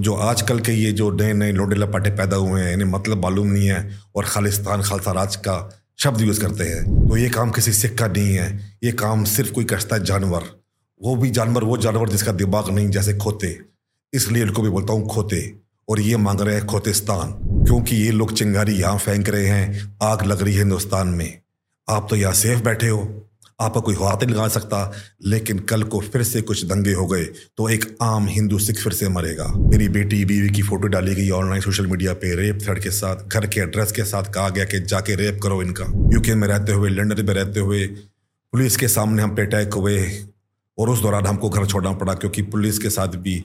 जो आजकल के ये जो नए नए लोडे लपाटे पैदा हुए हैं, इन्हें मतलब मालूम नहीं है और खालिस्तान खालसा राज का शब्द यूज़ करते हैं। तो ये काम किसी सिख का नहीं है, ये काम सिर्फ़ कोई करता है जानवर। वो भी जानवर, वो जानवर जिसका दिमाग नहीं, जैसे खोते। इसलिए इनको भी बोलता हूँ खोते। और ये मांग रहे हैं खोतिस्तान, क्योंकि ये लोग चिंगारी यहाँ फेंक रहे हैं, आग लग रही है हिंदुस्तान में। आप तो यहाँ सेफ़ बैठे हो। आपका कोई हाथ नहीं लगा सकता, लेकिन कल को फिर से कुछ दंगे हो गए तो एक आम हिंदू सिख फिर से मरेगा। मेरी बेटी बीवी की फ़ोटो डाली गई ऑनलाइन सोशल मीडिया पे, रेप थ्रेड के साथ, घर के एड्रेस के साथ कहा गया कि जाके रेप करो इनका। यूके में रहते हुए लंदन में रहते हुए, पुलिस के सामने हम पे अटैक हुए, और उस दौरान हमको घर छोड़ना पड़ा, क्योंकि पुलिस के साथ भी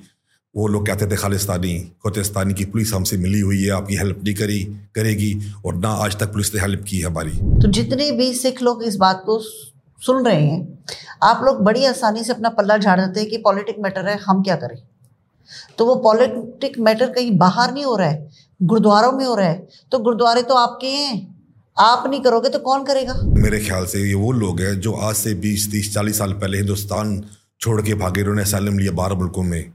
वो लोग कहते थे, खालिस्तानी खोतिस्तानी की पुलिस हमसे मिली हुई है, आपकी हेल्प नहीं करी, करेगी, और ना आज तक पुलिस ने हेल्प की हमारी। तो जितने भी सिख लोग इस बात को सुन रहे हैं। आप लोग बड़ी आसानी से अपना पल्ला झाड़ देते हैं कि पॉलिटिक मैटर है, हम क्या करें? तो वो पॉलिटिक मैटर कहीं बाहर नहीं हो रहा है, गुरुद्वारों में हो रहा है। तो गुरुद्वारे तो आपके हैं। आप नहीं करोगे तो कौन करेगा? मेरे ख्याल से ये वो लोग हैं जो आज से बीस, तीस, चालीस साल पहले हिंदुस्तान छोड़ के भागे उन्होंने असलम लिया बारह मुल्कों में।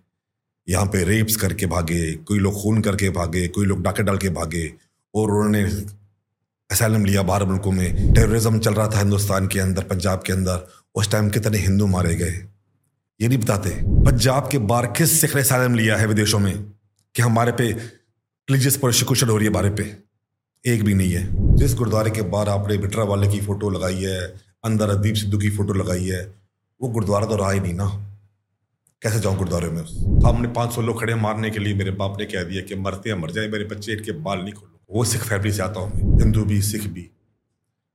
यहाँ पे रेप्स करके भागे, कोई लोग खून करके भागे, कोई लोग डाके डाल के भागे, और उन्होंने असलम लिया बारह मुल्कों में टेररिज्म चल रहा था हिंदुस्तान के अंदर, पंजाब के अंदर। उस टाइम कितने हिंदू मारे गए। ये नहीं बताते, पंजाब के बार किस सिख ने असलम लिया है विदेशों में कि हमारे पे रिलीजियस प्रोसिक्यूशन हो रही है बारे पे? एक भी नहीं है। जिस गुरुद्वारे के बाहर आपने बिटरा वाले की फ़ोटो लगाई है, अंदर अदीप सिद्धू की फ़ोटो लगाई है, वो गुरुद्वारा तो रहा ही नहीं ना। कैसे जाऊँ गुरुद्वारे में? सामने पाँच सौ लोग खड़े मारने के लिए। मेरे बाप ने कह दिया कि मरते हैं, मर जाए। मेरे बच्चे इनके बाल नहीं खोलो वो सिख फैमिली से आता हूँ हिंदू भी सिख भी।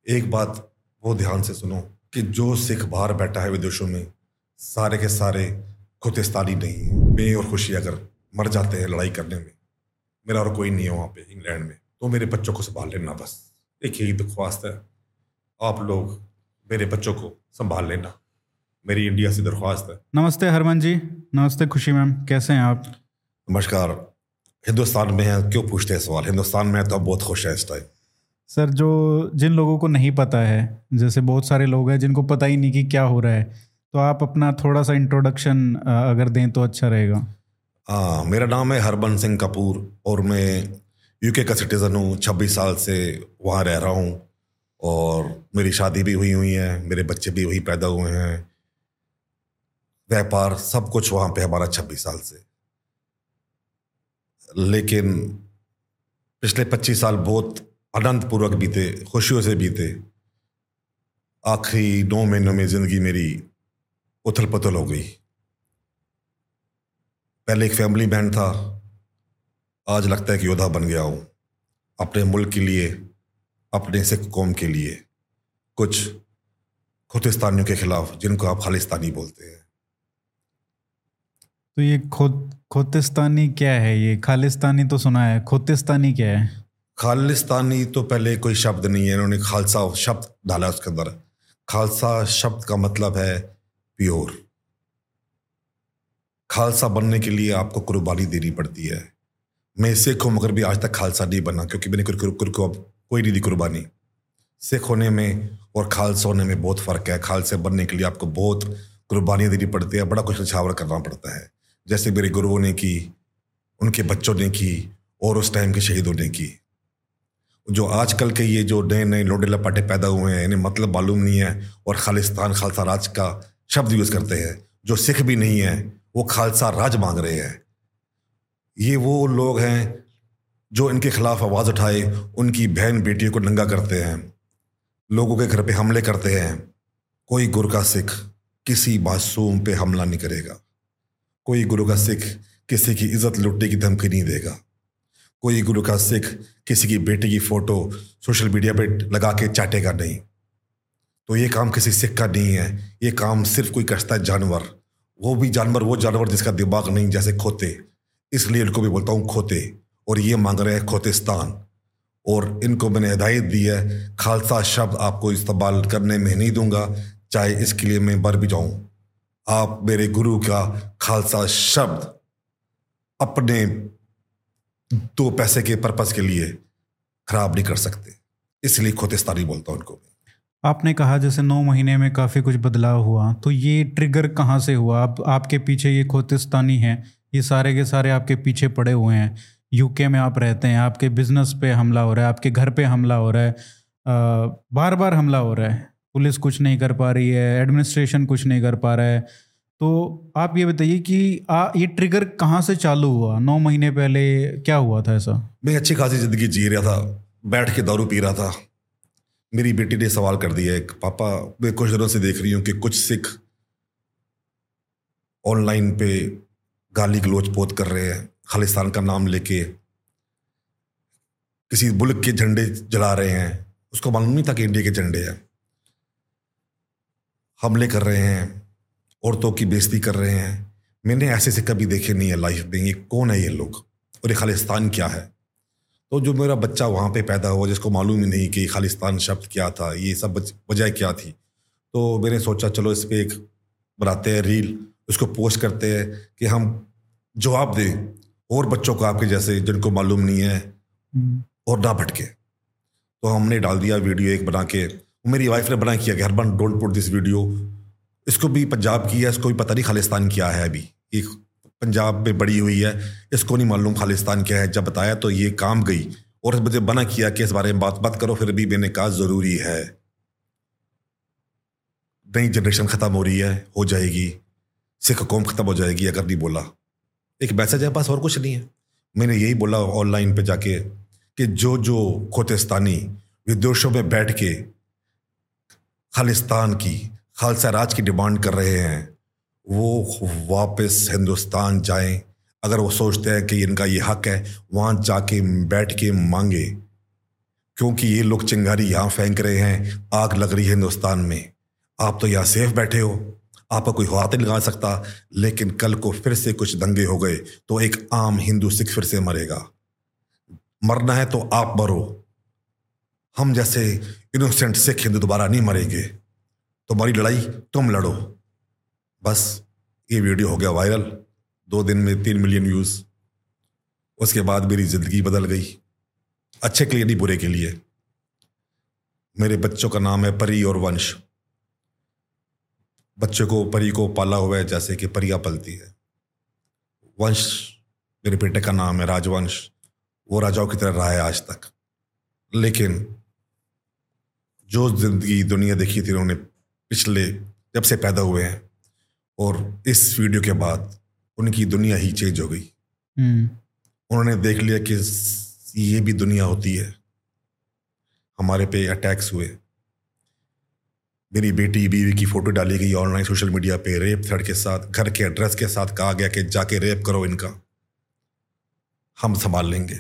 एक बात वो ध्यान से सुनो कि जो सिख बाहर बैठा है विदेशों में सारे के सारे खुतिस्तानी नहीं है। मैं और खुशी अगर मर जाते हैं लड़ाई करने में मेरा और कोई नहीं है वहाँ पे इंग्लैंड में तो मेरे बच्चों को संभाल लेना बस। एक यही दरख्वास्त है। आप लोग मेरे बच्चों को संभाल लेना। मेरी इंडिया से दरख्वास्त है। नमस्ते हरमन जी नमस्ते खुशी मैम कैसे हैं आप? नमस्कार। हिंदुस्तान में है क्यों पूछते हैं सवाल? हिंदुस्तान में है तो बहुत खुश हैं इस टाइम सर जो जिन लोगों को नहीं पता है जैसे बहुत सारे लोग हैं जिनको पता ही नहीं कि क्या हो रहा है तो आप अपना थोड़ा सा इंट्रोडक्शन अगर दें तो अच्छा रहेगा। हाँ मेरा नाम है हरबंस सिंह कपूर और मैं यूके का सिटीज़न हूँ छब्बीस साल से वहाँ रह रहा हूँ और मेरी शादी भी हुई हुई है मेरे बच्चे भी वही पैदा हुए हैं। व्यापार सब कुछ वहाँ पे हमारा छब्बीस साल से। लेकिन पिछले पच्चीस साल बहुत आनंदपूर्वक बीते, खुशियों से बीते। आखिरी नौ महीनों में ज़िंदगी मेरी उथल पुथल हो गई। पहले एक फैमिली मैन था, आज लगता है कि योद्धा बन गया हूँ। अपने मुल्क के लिए, अपने सिख कौम के लिए, कुछ खुतिस्तानियों के खिलाफ, जिनको आप खालिस्तानी बोलते हैं। तो ये खुद खोतिस्तानी क्या है ये? खालिस्तानी तो सुना है। खोतिस्तानी क्या है? खालिस्तानी तो पहले कोई शब्द नहीं है। इन्होंने खालसा शब्द डाला उसके अंदर। खालसा शब्द का मतलब है प्योर। खालसा बनने के लिए आपको कुर्बानी देनी पड़ती है। मैं सिख हूँ, मगर भी आज तक खालसा नहीं बना, क्योंकि मैंने कोई नहीं दी कुर्बानी। सिख होने में और खालसा होने में बहुत फ़र्क है। खालसे बनने के लिए आपको बहुत कुर्बानियाँ देनी पड़ती है। बड़ा कुछ निछावर करना पड़ता है। जैसे मेरे गुरुओं ने की, उनके बच्चों ने की, और उस टाइम के शहीदों ने की। जो आजकल के ये जो नए नए लोडे लपाटे पैदा हुए हैं, इन्हें मतलब मालूम नहीं है, और खालिस्तान खालसा राज का शब्द यूज़ करते हैं, जो सिख भी नहीं है, वो खालसा राज मांग रहे हैं। ये वो लोग हैं, जो इनके खिलाफ आवाज़ उठाए, उनकी बहन बेटियों को नंगा करते हैं, लोगों के घर पे हमले करते हैं। कोई गुर का सिख किसी मासूम पे हमला नहीं करेगा। कोई गुरु का सिख किसी की इज़्ज़त लुटने की धमकी नहीं देगा। कोई गुरु का सिख किसी की बेटी की फ़ोटो सोशल मीडिया पे लगा के चाटेगा नहीं। तो ये काम किसी सिख का नहीं है। ये काम सिर्फ़ कोई करता है जानवर। वो भी जानवर, वो जानवर जिसका दिमाग नहीं, जैसे खोते। इसलिए इनको भी बोलता हूँ खोते। और ये मांग रहे हैं खोतिस्तान। और इनको मैंने हिदायत दी है, खालसा शब्द आपको इस्तेमाल करने में नहीं दूँगा। चाहे इसके लिए मैं बर भी जाऊँ। आप मेरे गुरु का खालसा शब्द अपने दो पैसे के पर्पज के लिए खराब नहीं कर सकते। इसलिए खोतिस्तानी बोलता हूँ उनको आपने कहा जैसे नौ महीने में काफ़ी कुछ बदलाव हुआ तो ये ट्रिगर कहाँ से हुआ? आप, आपके पीछे ये खोतिस्तानी है, ये सारे के सारे आपके पीछे पड़े हुए हैं। यूके में आप रहते हैं, आपके बिज़नेस पे हमला हो रहा है, आपके घर पे हमला हो रहा है बार बार हमला हो रहा है। पुलिस कुछ नहीं कर पा रही है एडमिनिस्ट्रेशन कुछ नहीं कर पा रहा है। तो आप ये बताइए कि आ, ये ट्रिगर कहाँ से चालू हुआ? नौ महीने पहले क्या हुआ था ऐसा? मैं अच्छी खासी ज़िंदगी जी रहा था बैठ के दारू पी रहा था। मेरी बेटी ने सवाल कर दिया एक पापा मैं कुछ दिनों से देख रही हूँ कि कुछ सिख ऑनलाइन पे गाली गलोच पोत कर रहे हैं खालिस्तान का नाम लेके। किसी मुल्क के झंडे जला रहे हैं उसको मालूम नहीं था कि इंडिया के झंडे हैं। हमले कर रहे हैं औरतों की बेइज्जती कर रहे हैं। मैंने ऐसे से कभी देखे नहीं है लाइफ में ये कौन है ये लोग? और ये खालिस्तान क्या है? तो जो मेरा बच्चा वहाँ पे पैदा हुआ जिसको मालूम ही नहीं कि खालिस्तान शब्द क्या था ये सब वजह क्या थी? तो मैंने सोचा चलो इस पर एक बनाते हैं रील उसको पोस्ट करते हैं कि हम जवाब दें और बच्चों को आपके जैसे जिनको मालूम नहीं है हम्म। और ना भटके। तो हमने डाल दिया वीडियो एक बना के मेरी वाइफ ने बना किया कि हरबन डोंट पुट दिस वीडियो इसको भी पंजाब की है, इसको भी पता नहीं खालिस्तान क्या है अभी। एक पंजाब में बड़ी हुई है, इसको नहीं मालूम खालिस्तान क्या है। जब बताया तो ये काम गई। और मुझे बना किया कि इस बारे में बात बात करो, फिर भी मैंने कहा ज़रूरी है। नई जनरेशन ख़त्म हो रही है, हो जाएगी। सिख कौम ख़त्म हो जाएगी, अगर नहीं बोला। एक मैसेज है पास और कुछ नहीं है। मैंने यही बोला ऑनलाइन पे जाके कि जो जो खोतिस्तानी विदेशों में बैठ के खालिस्तान की, खालसा राज की डिमांड कर रहे हैं। वो वापस हिंदुस्तान जाएँ। अगर वो सोचते हैं कि इनका ये हक है, वहाँ जाके बैठ के मांगे। क्योंकि ये लोग चिंगारी यहाँ फेंक रहे हैं, आग लग रही है हिंदुस्तान में। आप तो यहाँ सेफ़ बैठे हो। आपका कोई हाथ नहीं लगा सकता। लेकिन कल को फिर से कुछ दंगे हो गए तो एक आम हिंदू सिख फिर से मरेगा। मरना है तो आप मरो। हम जैसे इनोसेंट सिख हिंदू दोबारा नहीं मरेंगे। तुम्हारी लड़ाई, तुम लड़ो। बस, ये वीडियो हो गया वायरल दो दिन में तीन मिलियन व्यूज़ उसके बाद मेरी ज़िंदगी बदल गई। अच्छे के लिए नहीं, बुरे के लिए। मेरे बच्चों का नाम है परी और वंश। बच्चे को, परी को पाला हुआ है, जैसे कि परिया पलती है। वंश, मेरे बेटे का नाम है राजवंश। वो राजाओं की तरह रहा है आज तक। लेकिन जो ज़िंदगी दुनिया देखी थी उन्होंने पिछले जब से पैदा हुए हैं और इस वीडियो के बाद उनकी दुनिया ही चेंज हो गई। हम्म। उन्होंने देख लिया कि ये भी दुनिया होती है। हमारे पे अटैक्स हुए। मेरी बेटी बीवी की फ़ोटो डाली गई ऑनलाइन सोशल मीडिया पे रेप थ्रेड के साथ घर के एड्रेस के साथ कहा गया कि जाके रेप करो इनका। हम संभाल लेंगे।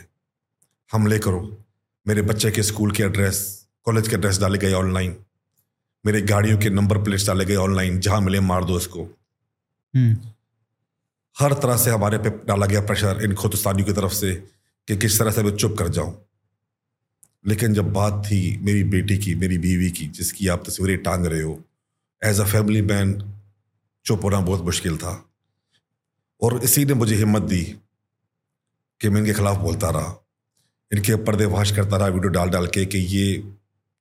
हमले करो। मेरे बच्चे के स्कूल के एड्रेस कॉलेज के एड्रेस डाले गए ऑनलाइन मेरे गाड़ियों के नंबर प्लेट्स डाले गए ऑनलाइन जहाँ मिले मार दो इसको। हम्म। हर तरह से हमारे पे डाला गया प्रेशर इन खुदस्तानियों की तरफ़ से कि किस तरह से मैं चुप कर जाऊँ। लेकिन जब बात थी मेरी बेटी की मेरी बीवी की जिसकी आप तस्वीरें टांग रहे हो एज अ फैमिली मैन चुप होना बहुत मुश्किल था। और इसी ने मुझे हिम्मत दी कि मैं इनके खिलाफ बोलता रहा। इनके पर्दे पर्देवाश करता रहा वीडियो डाल डाल के कि ये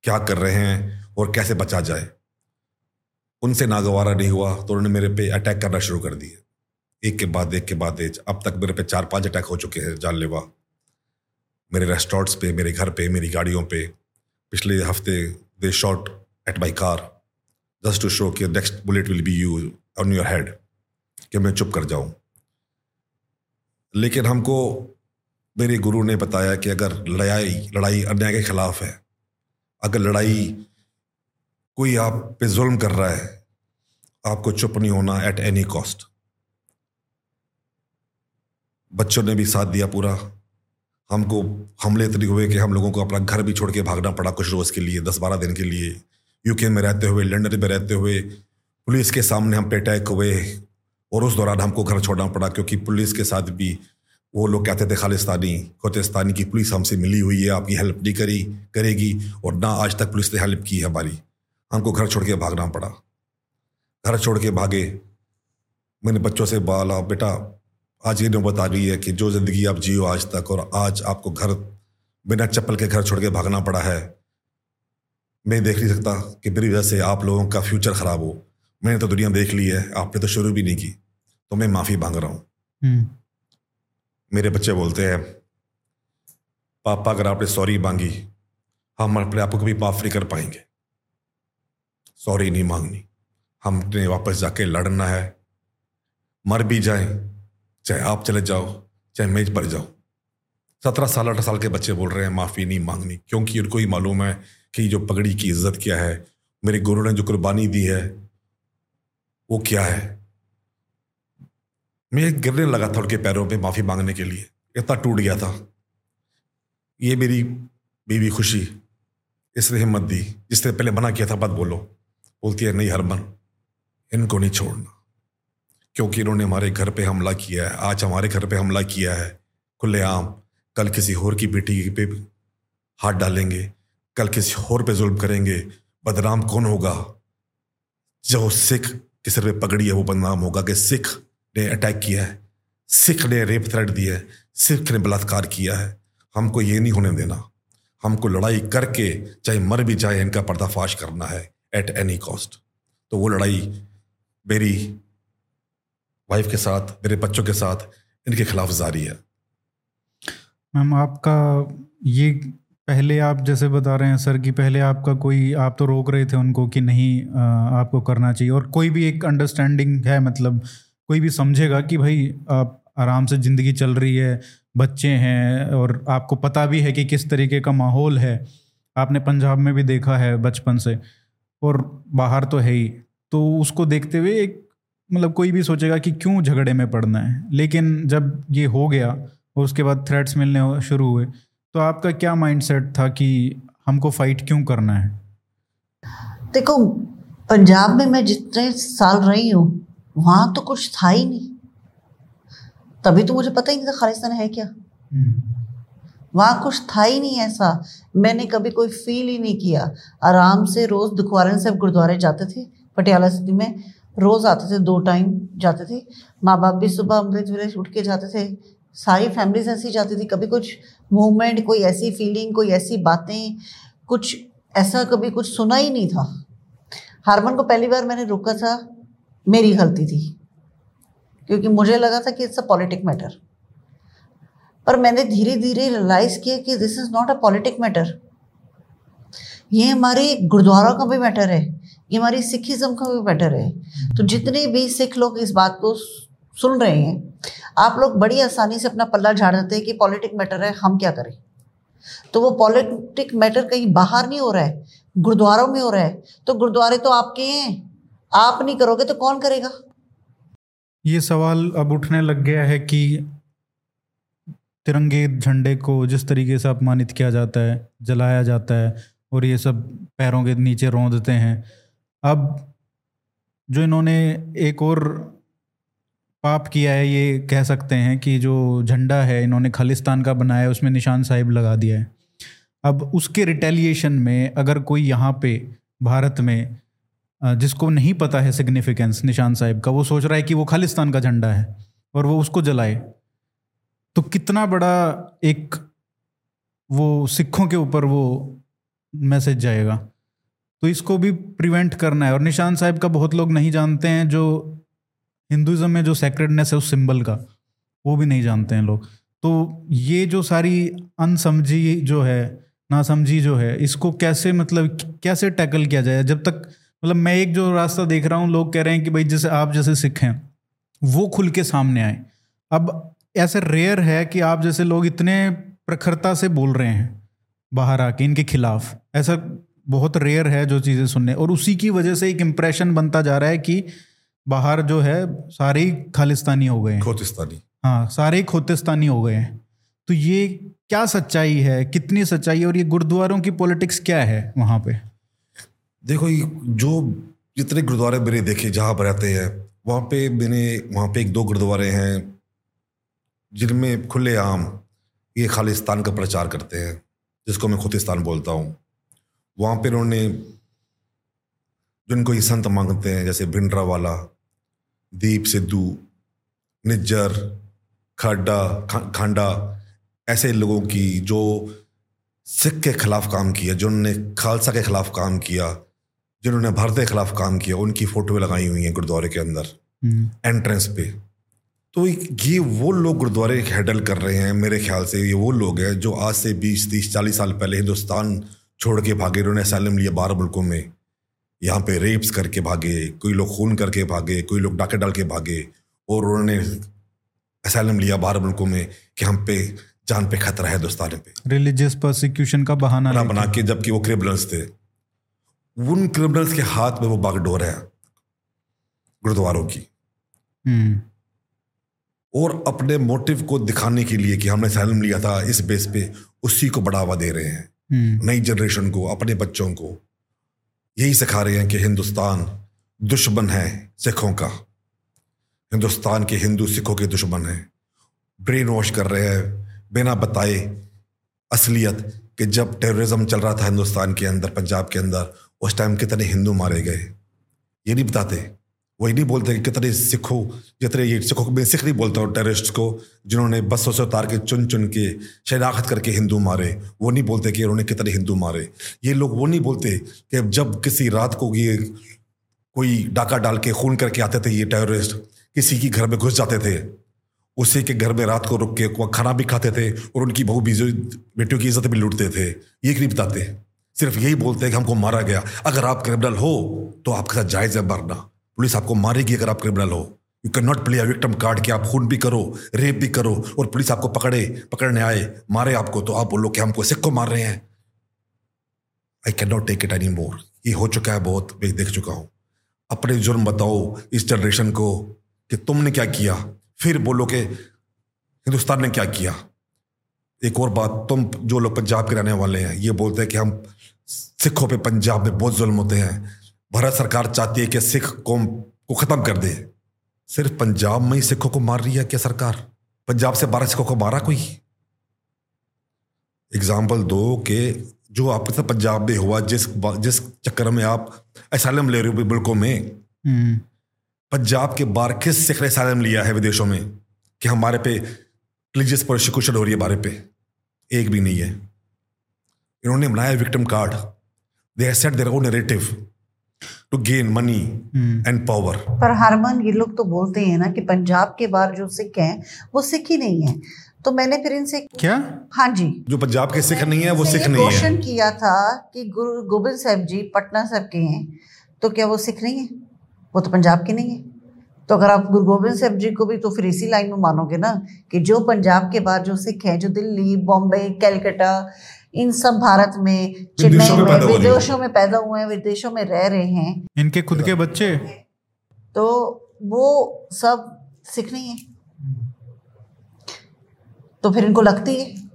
क्या कर रहे हैं और कैसे बचा जाए। उनसे नागवारा नहीं हुआ तो उन्होंने मेरे पे अटैक करना शुरू कर दिए एक के बाद एक के बाद एक। अब तक मेरे पे चार पाँच अटैक हो चुके हैं, जानलेवा। मेरे रेस्टोरेंट्स पे, मेरे घर पे, मेरी गाड़ियों पे। पिछले हफ़्ते they shot at my car just to show कि next bullet will be you on your head कि मैं चुप कर जाऊँ। लेकिन हमको मेरे गुरु ने बताया कि अगर लड़ाई लड़ाई अन्याय के खिलाफ है अगर लड़ाई कोई आप पे जुल्म कर रहा है आपको चुप नहीं होना एट एनी कॉस्ट बच्चों ने भी साथ दिया पूरा। हमको हमले इतने हुए कि हम लोगों को अपना घर भी छोड़ के भागना पड़ा कुछ रोज़ के लिए दस बारह दिन के लिए। यूके में रहते हुए लंदन में रहते हुए पुलिस के सामने हम पे अटैक हुए और उस दौरान हमको घर छोड़ना पड़ा क्योंकि पुलिस के साथ भी वो लोग कहते थे, खालिस्तानी खोतिस्तानी की पुलिस हमसे मिली हुई है, आपकी हेल्प नहीं करी, करेगी और ना आज तक पुलिस ने हेल्प की हमारी। हमको घर छोड़ के भागना पड़ा। घर छोड़ के भागे। मैंने बच्चों से बोला, बेटा, आज ये नौबत आ गई है कि जो ज़िंदगी आप जियो आज तक और आज आपको घर, बिना चप्पल के घर छोड़ के भागना पड़ा है, मैं देख नहीं सकता कि मेरी वजह से आप लोगों का फ्यूचर ख़राब हो। मैंने तो दुनिया देख ली है, आपने तो शुरू भी नहीं की तो मैं माफ़ी मांग रहा हूँ। हम्म। मेरे बच्चे बोलते हैं, पापा, अगर आपने सॉरी मांगी, हम अपने आप को कभी माफ़ नहीं कर पाएँगे। सॉरी नहीं मांगनी। हमने वापस जाके लड़ना है। मर भी जाए, चाहे आप चले जाओ, चाहे मैं पर जाओ सत्रह साल, अठारह साल के बच्चे बोल रहे हैं, माफ़ी नहीं मांगनी। क्योंकि उनको ही मालूम है कि जो पगड़ी की इज़्ज़त क्या है, मेरे गुरु ने जो कुर्बानी दी है, वो क्या है? मैं गिरने लगा था उनके पैरों पे माफ़ी मांगने के लिए। इतना टूट गया था। ये मेरी बीवी खुशी, इसने हिम्मत दी। जिसने पहले मना किया था, मत बोलो। बोलती है, नहीं हरमन, इनको नहीं छोड़ना। क्योंकि इन्होंने हमारे घर पे हमला किया है। आज हमारे घर पे हमला किया है। खुलेआम, कल किसी और की बेटी पे हाथ डालेंगे। कल किसी और पे जुल्म करेंगे। बदनाम कौन होगा? जो सिख के सिर पे पगड़ी है, वो बदनाम होगा। कि सिख ने अटैक किया है। सिख ने रेप थ्रेट दिया है। सिख ने बलात्कार किया है। हमको ये नहीं होने देना। हमको लड़ाई करके चाहे मर भी जाए, इनका पर्दाफाश करना है एट एनी कॉस्ट तो वो लड़ाई मेरी वाइफ के साथ, मेरे बच्चों के साथ, इनके खिलाफ जारी है। मैम, आपका ये पहले आप जैसे बता रहे हैं, सर, कि पहले आपका कोई, आप तो रोक रहे थे उनको कि नहीं आपको करना चाहिए। और कोई भी एक अंडरस्टैंडिंग है मतलब कोई भी समझेगा कि भाई, आप आराम से ज़िंदगी चल रही है, बच्चे हैं और आपको पता भी है कि किस तरीके का माहौल है। आपने पंजाब में भी देखा है बचपन से और बाहर तो है ही। तो उसको देखते हुए एक मतलब कोई भी सोचेगा कि क्यों झगड़े में पड़ना है? लेकिन जब ये हो गया और उसके बाद थ्रेट्स मिलने शुरू हुए तो आपका क्या माइंडसेट था कि हमको फाइट क्यों करना है? देखो, पंजाब में मैं जितने साल रही हूँ वहाँ तो कुछ था ही नहीं। तभी तो मुझे पता ही नहीं था खालिस्तान है क्या। वहाँ कुछ था ही नहीं ऐसा। मैंने कभी कोई फील ही नहीं किया। आराम से रोज़ दुखवारन साहब गुरुद्वारे जाते थे, पटियाला सिटी में। रोज़ आते थे, दो टाइम जाते थे। माँ बाप भी सुबह अमृत वेले उठ के जाते थे। सारी फैमिलीज़ ऐसी जाती थी, कभी कुछ मूवमेंट कोई ऐसी फीलिंग कोई ऐसी बातें, कुछ ऐसा कभी कुछ सुना ही नहीं था। हारमन को पहली बार मैंने रोका था। मेरी गलती थी, क्योंकि मुझे लगा था कि इट्स अ पॉलिटिक मैटर पर मैंने धीरे धीरे रियलाइज़ किया कि this is not a politic matter ये हमारे गुरुद्वारा का भी मैटर है, ये हमारी सिखिज़्म का भी मैटर है। तो जितने भी सिख लोग इस बात को सुन रहे हैं, आप लोग बड़ी आसानी से अपना पल्ला झाड़ देते हैं कि पॉलिटिक मैटर है, हम क्या करें? तो वो पॉलिटिक मैटर कहीं बाहर नहीं हो रहा है, गुरुद्वारों में हो रहा है। तो गुरुद्वारे तो आपके हैं। आप नहीं करोगे तो कौन करेगा? ये सवाल अब उठने लग गया है कि तिरंगे झंडे को जिस तरीके से अपमानित किया जाता है, जलाया जाता है और ये सब पैरों के नीचे रौंदते हैं। अब जो इन्होंने एक और पाप किया है, ये कह सकते हैं कि जो झंडा है, इन्होंने खालिस्तान का बनाया है, उसमें निशान साहिब लगा दिया है। अब उसके रिटेलिएशन में अगर कोई यहाँ पे भारत में जिसको नहीं पता है सिग्निफिकेंस निशान साहिब का, वो सोच रहा है कि वो खालिस्तान का झंडा है और वो उसको जलाए। तो कितना बड़ा एक वो सिखों के ऊपर वो मैसेज जाएगा। तो इसको भी प्रिवेंट करना है और निशान साहिब का बहुत लोग नहीं जानते हैं जो हिंदुज़म में जो सेक्रेडनेस है उस सिंबल का, वो भी नहीं जानते हैं लोग। तो ये जो सारी अनसमझी जो है, नासमझी जो है, इसको कैसे मतलब कैसे टैकल किया जाए? जब तक मतलब मैं एक जो रास्ता देख रहा हूँ लोग कह रहे हैं कि भाई जैसे आप जैसे सिख हैं वो खुल के सामने आए। अब ऐसे रेयर है कि आप जैसे लोग इतने प्रखरता से बोल रहे हैं बाहर आके इनके खिलाफ। ऐसा बहुत रेयर है जो चीज़ें सुनने। और उसी की वजह से एक इम्प्रेशन बनता जा रहा है कि बाहर जो है सारे ही खालिस्तानी हो गए हैं। खोतिस्तानी। हाँ सारे ही खोतिस्तानी हो गए हैं। तो ये क्या सच्चाई है? कितनी सच्चाई है? और ये गुरुद्वारों की पॉलिटिक्स क्या है वहाँ पे? देखो, ये जो जितने गुरुद्वारे मेरे देखे जहाँ पर रहते हैं, वहाँ पे मैंने, वहाँ पे एक दो गुरुद्वारे हैं, जिनमें खुलेआम ये खालिस्तान का प्रचार करते हैं, जिसको मैं खुतिस्तान बोलता हूँ। वहाँ पे उन्होंने जिनको ये संत मांगते हैं, जैसे भिंडरा वाला दीप सिद्धू, निज्जर खाडा खांडा, ऐसे लोगों की जो सिख के खिलाफ काम किया, जिन्होंने खालसा के खिलाफ काम किया जिन्होंने भारत के खिलाफ काम किया उनकी फ़ोटो लगाई हुई हैं गुरुद्वारे के अंदर एंट्रेंस हम्म। पे। तो ये वो लोग गुरुद्वारे हैंडल कर रहे हैं मेरे ख्याल से ये वो लोग हैं जो आज से बीस तीस चालीस साल पहले हिंदुस्तान छोड़ के भागे उन्होंने असलम लिया बारह मुल्कों में। यहाँ पे रेप्स करके भागे कोई लोग खून करके भागे कोई लोग डाके डाल के भागे और उन्होंने असलम लिया बारह मुल्कों में कि हम पे जान पे खतरा है हिंदुस्तान पे। रिलीजियस प्रोसिक्यूशन का बहाना बना बना के जबकि वो क्रिमिनल्स थे। उन क्रिमिनल्स के हाथ में वो बागडोर है गुरुद्वारों की। हम्म। और अपने मोटिव को दिखाने के लिए कि हमने सैलम लिया था इस बेस पे उसी को बढ़ावा दे रहे हैं। हम्म। नई जनरेशन को अपने बच्चों को। यही सिखा रहे हैं कि हिंदुस्तान दुश्मन है सिखों का। हिंदुस्तान के हिंदू सिखों के दुश्मन हैं। ब्रेन वॉश कर रहे हैं बिना बताए असलियत कि जब टेररिज्म चल रहा था हिंदुस्तान के अंदर पंजाब के अंदर उस टाइम कितने हिंदू मारे गए। ये नहीं बताते। वही नहीं बोलते कि कितने सिखों, जितने ये सिखों मैं सिख नहीं बोलता हूँ टेररिस्ट को, जिन्होंने बसों से उतार के चुन चुन के शनाख्त करके हिंदू मारे। वो नहीं बोलते कि उन्होंने कितने हिंदू मारे। ये लोग वो नहीं बोलते कि जब किसी रात को ये कोई डाका डाल के खून करके आते थे, ये टेररिस्ट किसी के घर में घुस जाते थे। उसी के घर में रात को रुक के खाना भी खाते थे और उनकी बहू भी बेटियों की इज़्ज़त भी लूटते थे। ये नहीं बताते। सिर्फ़ यही बोलते हैं कि हमको मारा गया। अगर आप क्रिमिनल हो तो आपके साथ जायज़ है मरना। पुलिस आपको मारेगी अगर आप क्रिमिनल हो। You can not play victim card कि आप खून भी करो रेप भी करो और पुलिस आपको पकड़े, पकड़ने आए, मारे आपको तो आप बोलो कि हमको सिख को मार रहे हैं। I can not take it any more ये हो चुका है बहुत, मैं देख चुका हूँ। अपने जुर्म बताओ इस जनरेशन को कि तुमने क्या किया? फिर बोलो कि हिंदुस्तान ने क्या किया? एक और बात, तुम जो लोग पंजाब के रहने वाले हैं, ये बोलते हैं कि हम सिखों पे पंजाब में बहुत जुल्म होते हैं। भारत सरकार चाहती है कि सिख कौम को खत्म कर दे। सिर्फ़ पंजाब में ही सिखों को मार रही है क्या सरकार? पंजाब से बारह सिखों को मारा कोई? एग्ज़ाम्पल दो कि जो आपके साथ पंजाब में हुआ जिस जिस चक्कर में आप असलम ले रहे हो मुल्कों में हम्म। पंजाब के बार किस सिख ने सालम लिया है विदेशों में कि हमारे पे रिलीजियस प्रोसिक्यूशन हो रही है हमारे पे। एक भी नहीं है। इन्होंने बनाया victim card they set their own narrative to gain money and power पर हरमन ये लोग तो बोलते हैं ना कि पंजाब के बाहर जो सिख हैं वो सिख ही नहीं है। तो मैंने फिर इनसे क्या? हाँ जी। जो पंजाब के सिख नहीं है वो सिख नहीं है। क्वेश्चन किया था कि गुरु गोबिंद साहब जी पटना साहब के हैं तो क्या वो सिख नहीं है? वो तो पंजाब के नहीं है। तो अगर आप गुरु गोबिंद साहब जी को भी तो फिर इसी लाइन में मानोगे ना कि जो पंजाब के बाद जो सिख हैं जो दिल्ली बॉम्बे कैलकाटा इन सब भारत में चेन्नई विदेशों में में पैदा हुए। विदेशों में पैदा हुए हैं विदेशों में रह रहे हैं। इनके खुद के बच्चे? तो वो सब सिख नहीं है। तो फिर इनको लगती है।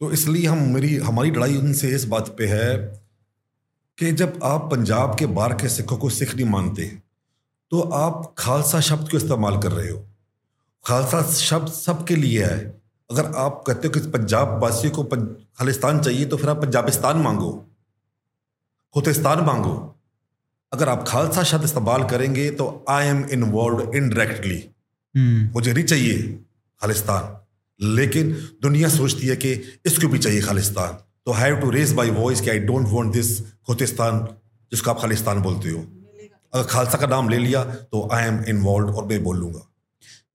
तो इसलिए हम मेरी हमारी लड़ाई उनसे इस बात पे है कि जब आप पंजाब के बाहर के सिखों को सिख नहीं मानते तो आप खालसा शब्द को इस्तेमाल कर रहे हो। खालसा शब्द सबके लिए है। अगर आप कहते हो कि पंजाब वासियों को खालिस्तान चाहिए तो फिर आप पंजाबिस्तान मांगो। खुतिस्तान मांगो। अगर आप खालसा शब्द इस्तेमाल करेंगे तो आई एम इन्वॉल्व इनडायरेक्टली मुझे नहीं चाहिए खालिस्तान। लेकिन दुनिया सोचती है कि इसको भी चाहिए खालिस्तान। तो have to raise my voice कि आई डोंट वॉन्ट दिस खोतिस्तान जिसको आप खालिस्तान बोलते हो। अगर खालसा का नाम ले लिया तो आई एम इन्वॉल्व और मैं बोलूँगा।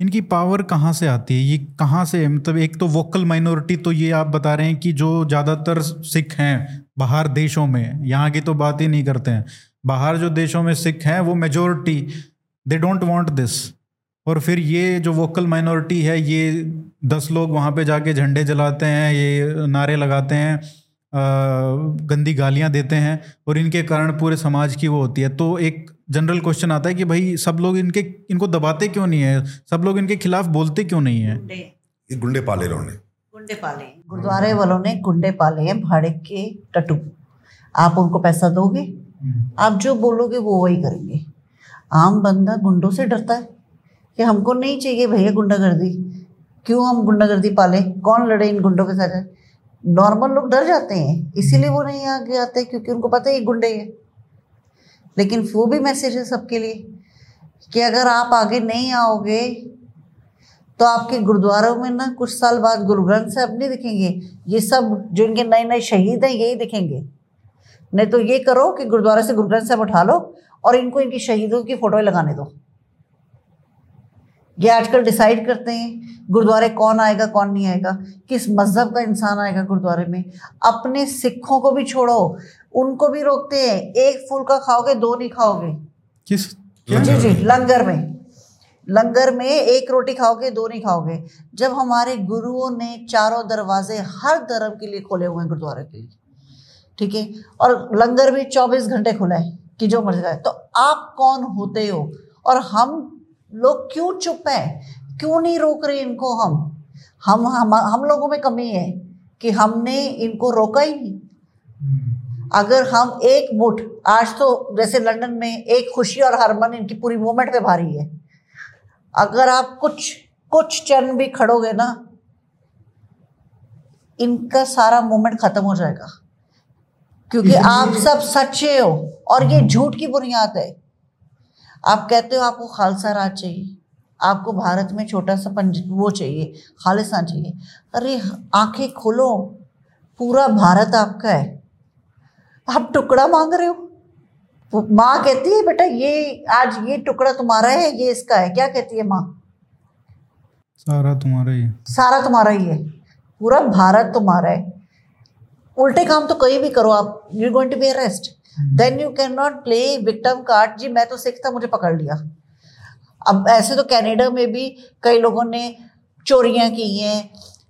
इनकी पावर कहाँ से आती है? ये कहाँ से मतलब एक तो वोकल माइनॉरिटी तो ये आप बता रहे हैं कि जो ज़्यादातर सिख हैं, बाहर देशों में, यहाँ की तो बात ही नहीं करते हैं। बाहर जो देशों में सिख हैं, वो majority they don't want this और फिर ये जो वोकल माइनॉरिटी है, ये दस लोग वहाँ पे जाके झंडे जलाते हैं, ये नारे लगाते हैं। गंदी गालियाँ देते हैं और इनके कारण पूरे समाज की वो होती है। तो एक जनरल क्वेश्चन आता है कि भाई सब लोग इनके इनको दबाते क्यों नहीं है? सब लोग इनके खिलाफ बोलते क्यों नहीं है? ये गुंडे पाले इन्होंने। गुंडे पाले। गुरुद्वारे वालों ने गुंडे पाले हैं भाड़े के टटू आप उनको पैसा दोगे? आप जो बोलोगे वो वही करेंगे। आम बंदा गुंडों से डरता है कि हमको नहीं चाहिए भैया गुंडागर्दी। क्यों हम गुंडागर्दी पाले? कौन लड़े इन गुंडों के साथ? नॉर्मल लोग डर जाते हैं, इसीलिए वो नहीं आगे आते क्योंकि उनको पता है ये गुंडे हैं। लेकिन वो भी मैसेज है सबके लिए कि अगर आप आगे नहीं आओगे तो आपके गुरुद्वारों में ना कुछ साल बाद गुरु ग्रंथ साहब नहीं दिखेंगे। ये सब जो इनके नए नए शहीद हैं, यही दिखेंगे। नहीं तो ये करो कि गुरुद्वारे से गुरु ग्रंथ साहब उठा लो और इनको इनकी शहीदों की फोटोएँ लगाने दो। ये आजकल डिसाइड करते हैं गुरुद्वारे कौन आएगा कौन नहीं आएगा किस मज़हब का इंसान आएगा गुरुद्वारे में। अपने सिखों को भी छोड़ो उनको भी रोकते हैं। एक फूल का खाओगे दो नहीं खाओगे। किस? जी जी लंगर में। लंगर में एक रोटी खाओगे दो नहीं खाओगे। जब हमारे गुरुओं ने चारों दरवाजे हर धर्म के लिए खोले हुए हैं गुरुद्वारे के लिए ठीक है? और लंगर भी चौबीस घंटे खुला है कि जो मर्ज़ी खाए। तो आप कौन होते हो? और हम लोग क्यों चुप हैं? क्यों नहीं रोक रहे इनको हम? हम हम हम लोगों में कमी है कि हमने इनको रोका ही नहीं। अगर हम एक मुठ, आज तो जैसे लंदन में एक खुशी और हरमन इनकी पूरी मूवमेंट पे भारी है। अगर आप कुछ कुछ चरण भी खड़ोगे ना, इनका सारा मूवमेंट खत्म हो जाएगा। क्योंकि आप सब सच्चे हो और ये झूठ की बुनियाद है। आप कहते हो आपको खालसा राज चाहिए आपको भारत में छोटा सा पंज वो चाहिए खालिस्तान चाहिए। अरे आँखें खोलो पूरा भारत आपका है। आप टुकड़ा मांग रहे हो? माँ कहती है बेटा ये आज ये टुकड़ा तुम्हारा है ये इसका है। क्या कहती है माँ? सारा तुम्हारा ही है। सारा तुम्हारा ही है। पूरा भारत तुम्हारा है। उल्टे काम तो कहीं भी करो आप। You going to be arrest then you can not play victim card जी मैं तो सिख था मुझे पकड़ लिया। अब ऐसे तो कनाडा में भी कई लोगों ने चोरियाँ की हैं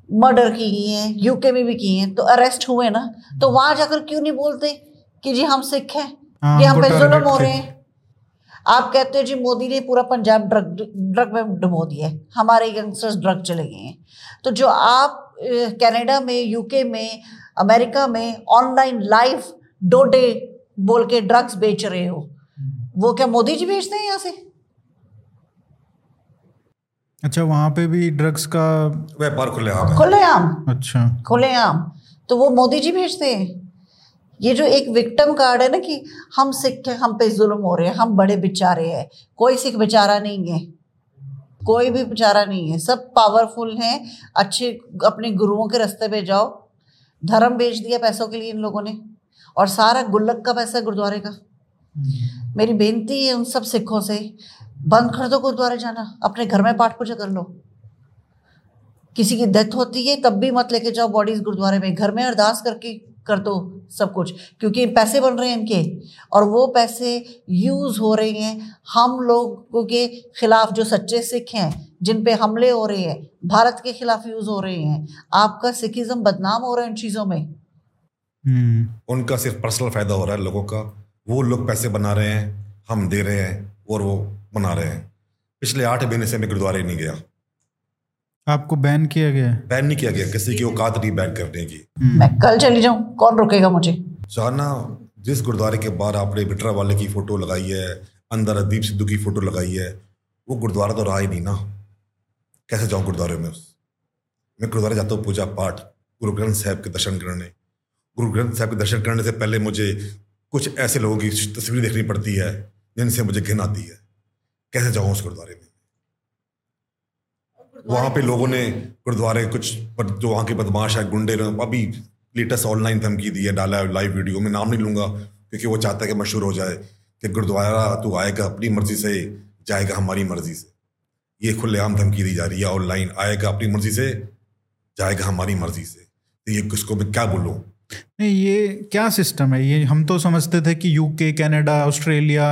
मर्डर की हैं यूके में भी की हैं तो अरेस्ट हुए ना। तो वहाँ जाकर क्यों नहीं बोलते कि जी हम सिख हैं? हाँ, ये हम पे जुल्म हो रहे हैं। आप कहते हो जी मोदी ने पूरा पंजाब ड्रग ड्रग में डुबो दिया है। हमारे यंगस्टर्स ड्रग चले गए हैं। तो जो आप कनाडा में यूके में अमेरिका में ऑनलाइन लाइव डोडे बोल के ड्रग्स बेच रहे हो। वो क्या मोदी जी बेचते हैं यहाँ से? अच्छा वहाँ पे भी ड्रग्स का व्यापार खुले आम है। खुलेआम। अच्छा। खुलेआम। तो वो मोदी जी भेजते हैं। ये जो एक विक्टिम कार्ड है ना कि हम सिख हैं हम पे जुल्म हो रहे हैं हम बड़े बेचारे हैं। कोई सिख बेचारा नहीं है। कोई भी बेचारा नहीं है। सब पावरफुल हैं। अच्छे अपने गुरुओं के रास्ते पे जाओ। धर्म बेच दिया पैसों के लिए इन लोगों ने। और सारा गुल्लक का पैसा है गुरुद्वारे का? मेरी बेनती है उन सब सिखों से बंद कर दो गुरुद्वारे जाना अपने घर में पाठ पूजा कर लो। किसी की डेथ होती है तब भी मत लेके जाओ बॉडीज गुरुद्वारे में घर में अरदास करके कर दो सब कुछ क्योंकि पैसे बन रहे हैं इनके और वो पैसे यूज़ हो रहे हैं हम लोगों के खिलाफ जो सच्चे सिख हैं जिन पे हमले हो रहे हैं भारत के खिलाफ यूज़ हो रहे हैं। आपका सिखिज्म बदनाम हो रहा है इन चीज़ों में। हम्म उनका सिर्फ़ पर्सनल फ़ायदा हो रहा है लोगों का। वो लोग पैसे बना रहे हैं हम दे रहे हैं और वो बना रहे हैं। पिछले आठ महीने से मैं गुरुद्वारे नहीं गया। आपको बैन किया गया? बैन नहीं किया गया किसी की औकात नहीं बैन करने की। मैं कल चली जाऊँ कौन रोकेगा मुझे? जाना जिस गुरुद्वारे के बाहर आपने बिटरा वाले की फ़ोटो लगाई है अंदर अदीप सिद्धू की फ़ोटो लगाई है वो गुरुद्वारा तो रहा ही नहीं ना। कैसे जाऊँ गुरुद्वारे में मैं गुरुद्वारे जाता हूँ पूजा पाठ गुरु ग्रंथ साहब के दर्शन करने। गुरु ग्रंथ साहब के दर्शन करने से पहले मुझे कुछ ऐसे लोगों की तस्वीर देखनी पड़ती है जिनसे मुझे घिन आती है। कैसे जाऊँ उस गुरुद्वारे में? वहाँ पे लोगों ने गुरुद्वारे कुछ पर जो वहाँ के बदमाश है गुंडे अभी लेटेस्ट ऑनलाइन धमकी दी है डाला है लाइव वीडियो में नाम नहीं लूँगा क्योंकि वो चाहता है कि मशहूर हो जाए कि गुरुद्वारा तू आएगा अपनी मर्ज़ी से जाएगा हमारी मर्ज़ी से। ये खुलेआम धमकी दी जा रही है ऑनलाइन आएगा अपनी मर्ज़ी से जाएगा हमारी मर्ज़ी से। तो ये किसको मैं क्या बोलूँ? नहीं ये क्या सिस्टम है? ये हम तो समझते थे कि यूके कनाडा ऑस्ट्रेलिया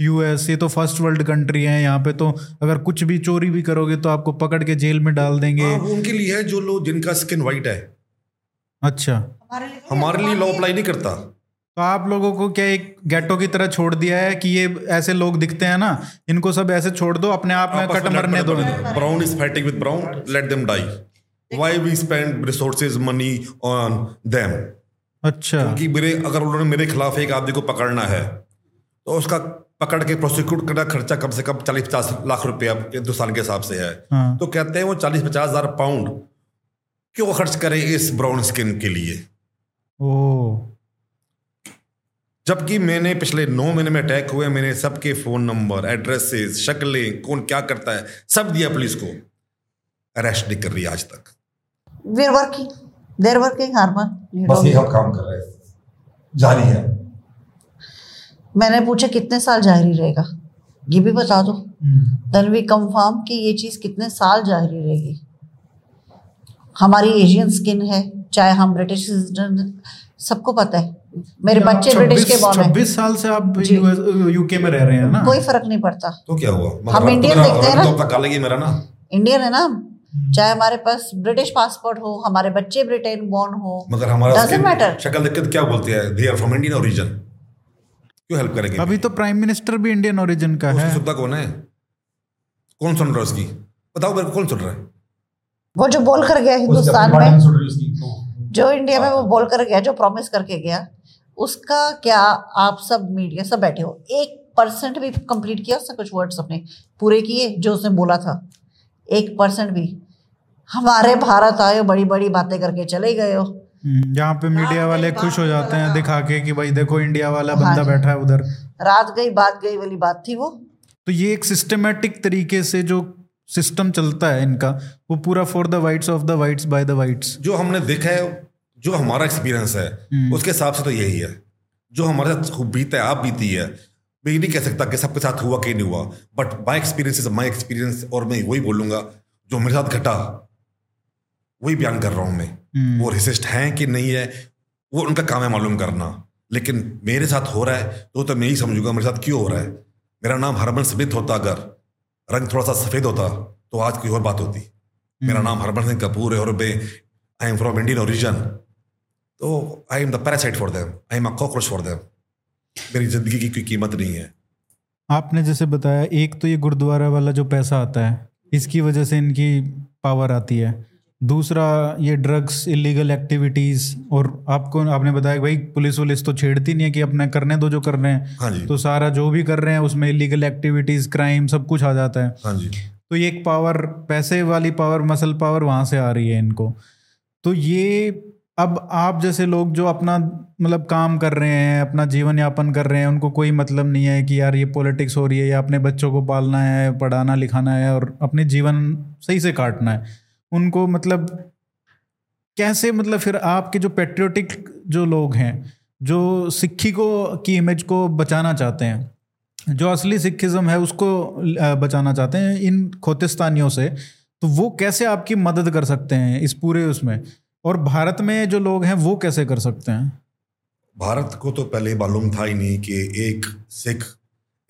यूएस ये तो फ़र्स्ट वर्ल्ड कंट्री है यहाँ पे तो अगर कुछ भी चोरी भी करोगे तो आपको पकड़ के जेल में डाल देंगे। हाँ, वो उनके लिए है जो लोग जिनका स्किन वाइट है। अच्छा। हमारे लिए लॉ अप्लाई नहीं करता। तो आप लोगों को क्या एक गेटो की तरह छोड़ दिया है कि ये ऐसे लोग दिखते हैं ना इनको सब ऐसे छोड़ दो अपने आप में कट मरने दो brown is fighting with brown let them die why we spend resources money on them अच्छा। क्योंकि मेरे अगर उन्होंने मेरे खिलाफ एक आदमी को पकड़ना है तो उसका पकड़ के प्रोसिक्यूट करना खर्चा कम से कम चालीस पचास लाख रुपया हिंदुस्तान के हिसाब से है। हाँ। तो कहते हैं वो चालीस पचास हज़ार पाउंड क्यों खर्च करें इस ब्राउन स्किन के लिए? ओ। जबकि मैंने पिछले नौ महीने में अटैक हुए मैंने सबके फ़ोन नंबर एड्रेसेस शक्लें कौन क्या करता है सब दिया पुलिस को। अरेस्ट नहीं कर रही आज तक। We are working there working Harman बस ये हम काम कर रहे हैं। जारी है। मैंने पूछा कितने साल जारी रहेगा? ये भी बता दो। देन वी कंफर्म कि ये चीज़ कितने साल जारी रहेगी। हमारी एशियन स्किन है चाहे हम ब्रिटिश सिटीजन सबको पता है। मेरे बच्चे ब्रिटिश के बॉर्न हैं। छब्बीस साल से आप यूके में रह रहे हैं ना? कोई फ़र्क नहीं पड़ता। तो क्या हुआ? हम इंडियन देखते हैं ना। तो अपना काला ही मेरा ना? इंडियन है ना चाहे हमारे पास ब्रिटिश पासपोर्ट हो हमारे बच्चे ब्रिटेन बॉर्न हो मगर हमारा Doesn't skin- शक्ल देख के क्या बोलते हैं? They are from Indian origin क्यों हेल्प करेंगे? अभी तो प्राइम मिनिस्टर भी इंडियन ओरिजिन का है। सुविधा कौन है? कौन सुन रहा है उसकी? बताओ मेरे को कौन सुन रहा है? वो जो बोल कर गया हिंदुस्तान में जो इंडिया में वो बोल कर गया जो प्रॉमिस करके गया उसका क्या आप सब मीडिया सब बैठे हो? एक परसेंट भी कंप्लीट किया उसने कुछ वर्ड्स अपने पूरे किए जो उसने बोला था। एक परसेंट भी। हमारे भारत आए हो बड़ी बड़ी बातें करके चले गए हो। हम्म, जहाँ पे मीडिया वाले खुश हो जाते हैं दिखा के कि भाई देखो इंडिया वाला हाँ बंदा बैठा है उधर। रात गई बात गई वाली बात थी वो। तो ये एक सिस्टमेटिक तरीके से जो सिस्टम चलता है इनका वो पूरा for the whites of the whites by the whites जो हमने देखा है जो हमारा एक्सपीरियंस है हम्म। उसके हिसाब से तो यही है। जो हमारे साथ खूब बीता है आप बीती है मैं ये नहीं कह सकता कि सबके साथ हुआ कि नहीं हुआ but my experience is my experience और मैं वही बोलूँगा जो मेरे साथ घटा वही बयान कर रहा हूँ मैं। हम्म। वो रिसिस्ट हैं कि नहीं है वो उनका काम है मालूम करना। लेकिन मेरे साथ हो रहा है तो तो मैं यही समझूँगा मेरे साथ क्यों हो रहा है। मेरा नाम हरमन स्मिथ होता अगर रंग थोड़ा सा सफ़ेद होता तो आज कोई और बात होती। मेरा नाम हरमन सिंह कपूर है और मैं I am from Indian origin तो I am the parasite for them I am a cockroach for them मेरी ज़िंदगी की कोई कीमत नहीं है। आपने जैसे बताया एक तो ये गुरुद्वारा वाला जो पैसा आता है इसकी वजह से इनकी पावर आती है। दूसरा ये ड्रग्स इलीगल एक्टिविटीज़ और आपको आपने बताया भाई पुलिस वुलिस तो छेड़ती नहीं है कि अपने करने दो जो कर रहे हैं। हाँ जी। तो सारा जो भी कर रहे हैं उसमें इलीगल एक्टिविटीज़ क्राइम सब कुछ आ जाता है। हाँ जी। तो ये एक पावर पैसे वाली पावर मसल पावर वहाँ से आ रही है इनको। तो ये अब आप जैसे लोग जो अपना मतलब काम कर रहे हैं अपना जीवन यापन कर रहे हैं उनको कोई मतलब नहीं है कि यार ये पॉलिटिक्स हो रही है या अपने बच्चों को पालना है पढ़ाना लिखाना है और अपने जीवन सही से काटना है। उनको मतलब कैसे मतलब फिर आपके जो पेट्रियोटिक जो लोग हैं, जो सिक्खी को, की इमेज को बचाना चाहते हैं, जो असली सिखिज्म है उसको बचाना चाहते हैं इन खोतिस्तानियों से तो वो कैसे आपकी मदद कर सकते हैं इस पूरे उसमें? और भारत में जो लोग हैं वो कैसे कर सकते हैं? भारत को तो पहले मालूम था ही नहीं कि एक सिख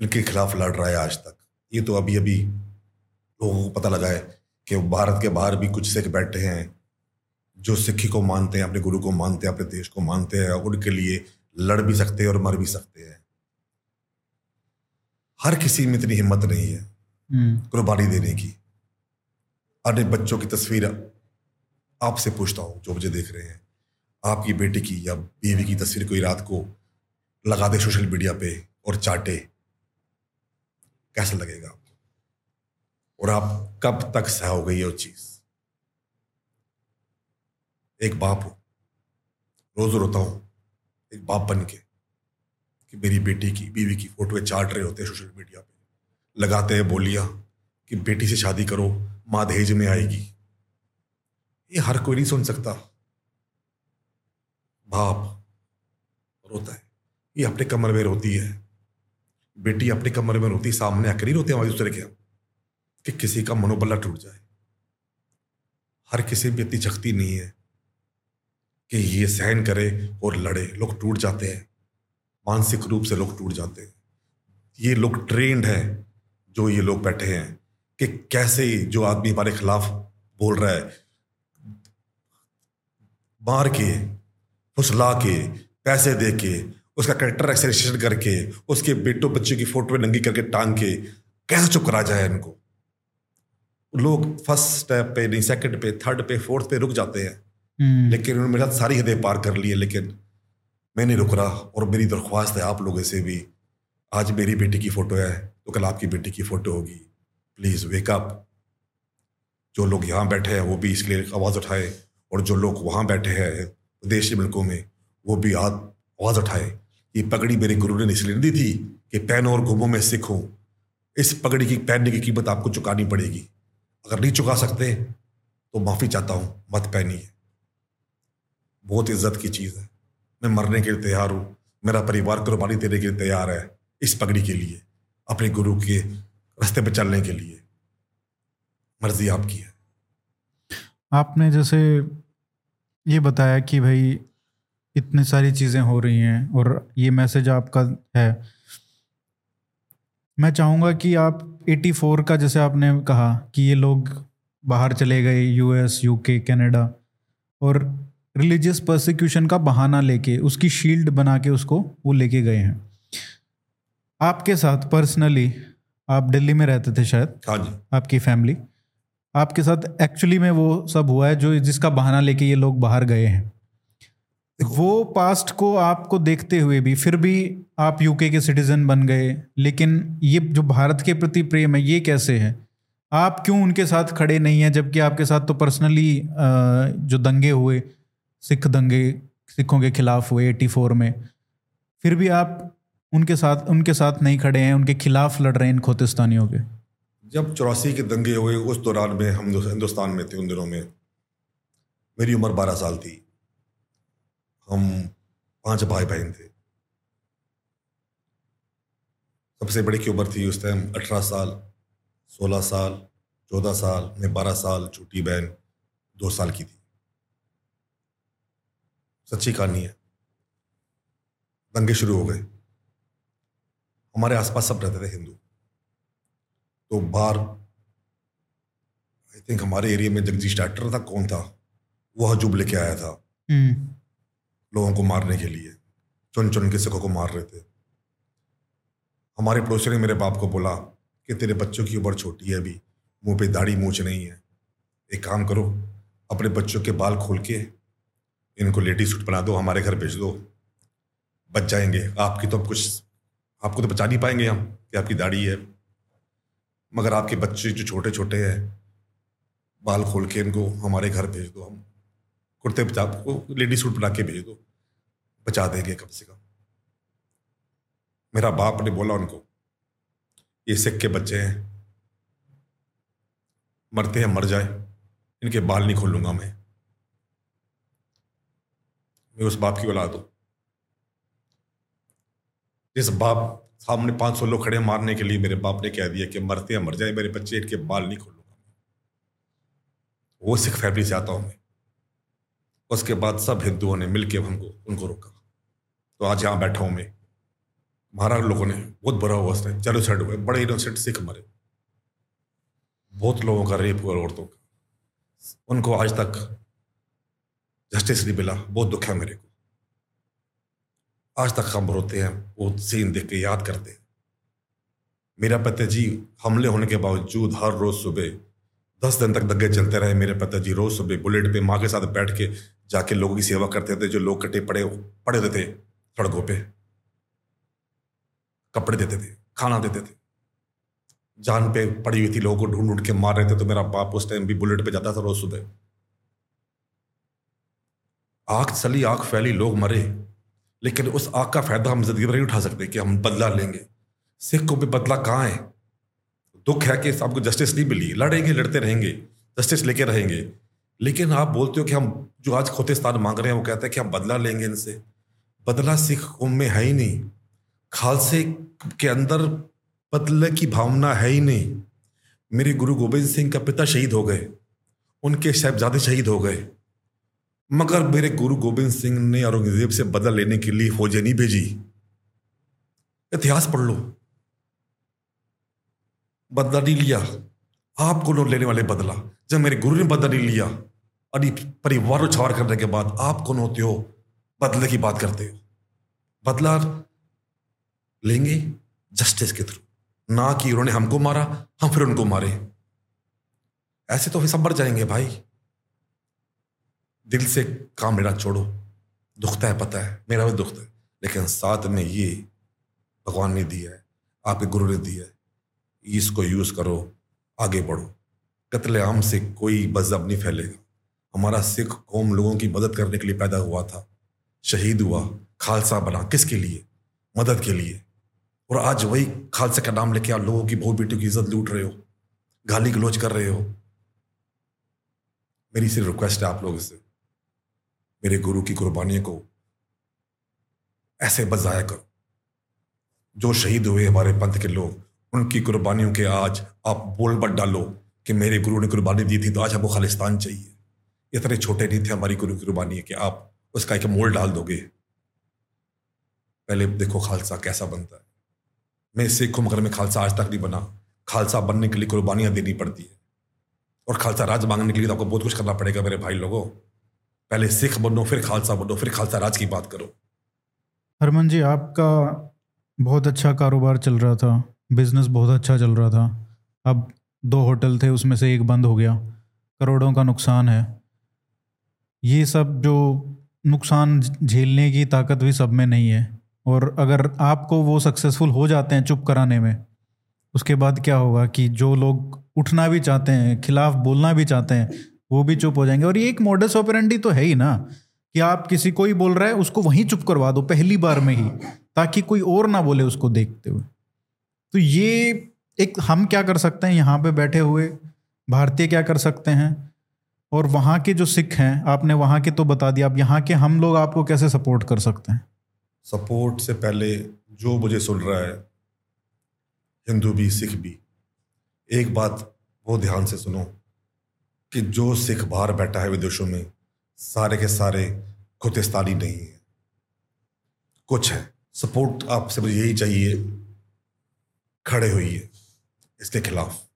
इनके खिलाफ लड़ रहा है आज तक। ये तो अभी अभी लोगों को पता लगा है। कि भारत के बाहर भी कुछ सिख बैठे हैं जो सिखी को मानते हैं अपने गुरु को मानते हैं अपने देश को मानते हैं उनके लिए लड़ भी सकते हैं और मर भी सकते हैं। हर किसी में इतनी हिम्मत नहीं है हम्म, कुर्बानी देने की। अपने बच्चों की तस्वीर आपसे पूछता हूँ जो मुझे देख रहे हैं। आपकी बेटी की या बीवी की तस्वीर कोई रात को लगा दे सोशल मीडिया पे और चाटे। कैसा लगेगा और आप कब तक सहोगे ये चीज़? एक बाप हो। रोज रोता हूँ, एक बाप बन के, कि मेरी बेटी की, बीवी की फ़ोटो चाट रहे होते हैं सोशल मीडिया पे। लगाते हैं बोलियाँ कि बेटी से शादी करो, माँ दहेज में आएगी। ये हर कोई नहीं सुन सकता। बाप रोता है। ये अपने कमर में रोती है। बेटी अपने कमर में रोती सामने आकर ही रोते हैं दूसरे के कि किसी का मनोबल टूट जाए। हर किसी में इतनी शक्ति नहीं है कि ये सहन करे और लड़े। लोग टूट जाते हैं। मानसिक रूप से लोग टूट जाते हैं। ये लोग ट्रेंड हैं, जो ये लोग बैठे हैं, कि कैसे जो आदमी हमारे खिलाफ बोल रहा है, मार के, फुसला के, पैसे दे के, उसका करेक्टर एक्सेशन करके, उसके बेटों बच्चों की फ़ोटो नंगी करके टांग के, कैसे चुप करा जाए इनको? लोग फ़र्स्ट स्टेप पे नहीं सेकंड पे थर्ड पे फोर्थ पे रुक जाते हैं। हम्म, लेकिन उन्होंने मेरे साथ सारी हदें पार कर ली है लेकिन मैं नहीं रुक रहा और मेरी दरख्वास्त है आप लोगों से भी। आज मेरी बेटी की फ़ोटो है तो कल आपकी बेटी की फ़ोटो होगी। प्लीज़ वेकअप जो लोग यहाँ बैठे हैं वो भी इसके लिए आवाज़ उठाए और जो लोग वहाँ बैठे हैं विदेशी मुल्कों में वो भी आवाज़ उठाए। ये पगड़ी मेरे गुरु ने इसलिए दी थी कि पहनो और घूमो में सीखूं इस पगड़ी की पहनने की कीमत आपको चुकानी पड़ेगी। अगर नहीं चुका सकते तो माफ़ी चाहता हूँ, मत पहनिए। बहुत इज़्ज़त की चीज़ है। मैं मरने के लिए तैयार हूँ। मेरा परिवार कुर्बानी देने के लिए तैयार है, इस पगड़ी के लिए, अपने गुरु के रास्ते पर चलने के लिए। मर्ज़ी आपकी है। आपने जैसे ये बताया कि भाई, इतनी सारी चीज़ें हो रही हैं और ये मैसेज आपका है मैं चाहूँगा कि आप 84 का जैसे आपने कहा कि ये लोग बाहर चले गए यूएस यूके कनाडा और रिलीजियस परसिक्यूशन का बहाना लेके उसकी शील्ड बना के उसको वो लेके गए हैं। आपके साथ पर्सनली आप दिल्ली में रहते थे शायद? हाँ जी। आपकी फैमिली आपके साथ एक्चुअली में वो सब हुआ है जो जिसका बहाना लेके ये लोग बाहर गए हैं? वो पास्ट को आपको देखते हुए भी, फिर भी आप यूके के सिटीजन बन गए, लेकिन ये जो भारत के प्रति प्रेम है, ये कैसे है? आप क्यों उनके साथ खड़े नहीं हैं, जबकि आपके साथ तो पर्सनली जो दंगे हुए, सिख दंगे, सिखों के खिलाफ हुए एटी फोर में, फिर भी आप उनके साथ उनके साथ नहीं खड़े हैं, उनके खिलाफ लड़ रहे हैं इन खोतिस्तानियों के? जब चौरासी के दंगे हुए, उस दौरान में हम हिंदुस्तान में थे, उन दिनों में। मेरी उम्र बारह साल थी। हम पाँच भाई बहन थे। सबसे बड़ी की उम्र थी उस टाइम अठारह साल सोलह साल चौदह साल में बारह साल छोटी बहन दो साल की थी। सच्ची कहानी है। दंगे शुरू हो गए। हमारे आसपास सब रहते थे हिंदू। तो बाहर आई थिंक हमारे एरिया में जगदीश डॉक्टर था कौन था? वह हजूब लेके आया था। हम्म, लोगों को मारने के लिए चुन चुन के सिखों को मार रहे थे। हमारे पड़ोसी ने मेरे बाप को बोला कि तेरे बच्चों की उम्र छोटी है अभी, मुँह पे दाढ़ी मूछ नहीं है। एक काम करो, अपने बच्चों के बाल खोल के इनको लेडी सूट बना दो, हमारे घर भेज दो। बच जाएँगे। आपकी तो कुछ, आपको तो बचा नहीं पाएँगे हम कि आपकी दाढ़ी है। मगर आपके बच्चे जो छोटे छोटे हैं, बाल खोल के इनको हमारे घर भेज दो हम। कुर्ते पजाब को लेडी सूट बना के भेज दो। बचा देंगे कम से कम। मेरा बाप ने बोला उनको, ये सिख के बच्चे हैं, मरते हैं, मर जाए, इनके बाल नहीं खोलूँगा मैं। मैं उस बाप की औलाद हूँ। जिस बाप सामने पाँच सौ लोग खड़े मारने के लिए, मेरे बाप ने कह दिया कि मरते हैं, मर जाए, मेरे बच्चे इनके बाल नहीं खोलूँगा वो सिख फैमिली से आता हूँ मैं। उसके बाद सब हिंदुओं ने मिलकर हमको, उनको रोका। तो आज यहाँ बैठा हूँ मैं। महाराज लोगों ने बहुत बुरा हुआ उसने जेनोसाइड हुए बड़े इनोसेंट सिख मरे। बहुत लोगों का रेप हुआ औरतों का। उनको आज तक जस्टिस नहीं मिला, बहुत दुख है मेरे को। आज तक हम रोते हैं, वो सीन देख के याद करते हैं। मेरा पिताजी हमले होने के बावजूद हर रोज सुबह दस दिन तक दंगे चलते रहे। मेरे पिताजी रोज सुबह बुलेट पे माँ के साथ बैठ के जाके लोगों की सेवा करते थे जो लोग कटे पड़े पड़े रहते थे सड़कों पे। कपड़े देते थे, खाना देते थे। जान पे पड़ी हुई थी, लोगों को ढूंढ ढूंढ के मार रहे थे तो मेरा बाप उस टाइम भी बुलेट पे जाता था रोज सुबह। आग चली, आग फैली, लोग मरे। लेकिन उस आग का फ़ायदा हम ज़िंदगी नहीं उठा सकते कि हम बदला लेंगे। सिख को भी बदला कहाँ है? दुख है कि आपको जस्टिस नहीं मिली। लड़ेंगे, लड़ते रहेंगे जस्टिस लेके रहेंगे। लेकिन आप बोलते हो कि हम जो आज खोतेस्तान मांग रहे हैं, वो कहते हैं कि हम बदला लेंगे इनसे। बदला सिख कौम में है ही नहीं। खालसे के अंदर बदले की भावना है ही नहीं। मेरे गुरु गोविंद सिंह का पिता शहीद हो गए। उनके साहबजादे शहीद हो गए। मगर मेरे गुरु गोविंद सिंह ने औरंगज़ेब से बदला लेने के लिए फौजें नहीं भेजी। इतिहास पढ़ लो। बदला नहीं लिया। आप कौन लेने वाले बदला। जब मेरे गुरु ने बदला नहीं लिया और परिवार उछावर करने के बाद आप कौन होते हो? बदले की बात करते हो। बदला लेंगे जस्टिस के थ्रू। ना कि उन्होंने हमको मारा, हम फिर उनको मारे। ऐसे तो फिर सब मर जाएँगे भाई। दिल से काम मेरा छोड़ो। दुखता है, पता है। मेरा भी दुखता है। लेकिन साथ में ये भगवान ने दिया है, आपके गुरु ने दिया है। इसको यूज़ करो। आगे बढ़ो। कत्ले आम से कोई मज़हब नहीं फैलेगा। हमारा सिख कौम लोगों की मदद करने के लिए पैदा हुआ था। शहीद हुआ, खालसा बना। किसके लिए? मदद के लिए। और आज वही खालसा का नाम लेके आप लोगों की बहु बेटियों की इज़्ज़त लूट रहे हो। गाली गलोच कर रहे हो। मेरी सिर्फ़ रिक्वेस्ट है आप लोगों से। मेरे गुरु की कुर्बानियों को ऐसे बजाया करो। जो शहीद हुए हमारे पंथ के लोग उनकी कुर्बानियों के आज आप बोल बट डालो कि मेरे गुरु ने कुर्बानी दी थी तो आज हमको खालिस्तान चाहिए। इतने छोटे नहीं थे हमारी गुरु की कुर्बानी कि आप उसका एक मोल डाल दोगे। पहले देखो खालसा कैसा बनता है। मैं सिख हूँ, मगर मैं खालसा आज तक नहीं बना। खालसा बनने के लिए कुर्बानियाँ देनी पड़ती है। और खालसा राज मांगने के लिए तो आपको बहुत कुछ करना पड़ेगा मेरे भाई लोगों। पहले सिख बनो, फिर खालसा बनो, फिर खालसा राज की बात करो। हरमन जी, आपका बहुत अच्छा कारोबार चल रहा था। बिज़नेस बहुत अच्छा चल रहा था। अब दो होटल थे, उसमें से एक बंद हो गया। करोड़ों का नुकसान है। ये सब जो नुकसान झेलने की ताकत भी सब में नहीं है। और अगर आपको वो सक्सेसफुल हो जाते हैं चुप कराने में, उसके बाद क्या होगा कि जो लोग उठना भी चाहते हैं, खिलाफ बोलना भी चाहते हैं, वो भी चुप हो जाएँगे। और ये एक मॉडस ऑपरेंडी तो है ही ना, कि आप किसी को ही बोल रहा है, उसको वहीं चुप करवा दो, पहली बार में ही, ताकि कोई और ना बोले उसको देखते हुए। तो ये एक हम क्या कर सकते हैं? यहाँ पे बैठे हुए भारतीय क्या कर सकते हैं? और वहाँ के जो सिख हैं, आपने वहाँ के तो बता दिया, अब यहाँ के हम लोग आपको कैसे सपोर्ट कर सकते हैं? सपोर्ट से पहले जो मुझे सुन रहा है, हिंदू भी, सिख भी, एक बात वो ध्यान से सुनो कि जो सिख बाहर बैठा है विदेशों में, सारे के सारे खुतिस्तानी नहीं है। कुछ है। सपोर्ट आपसे मुझे यही चाहिए खड़े हुई इसके खिलाफ।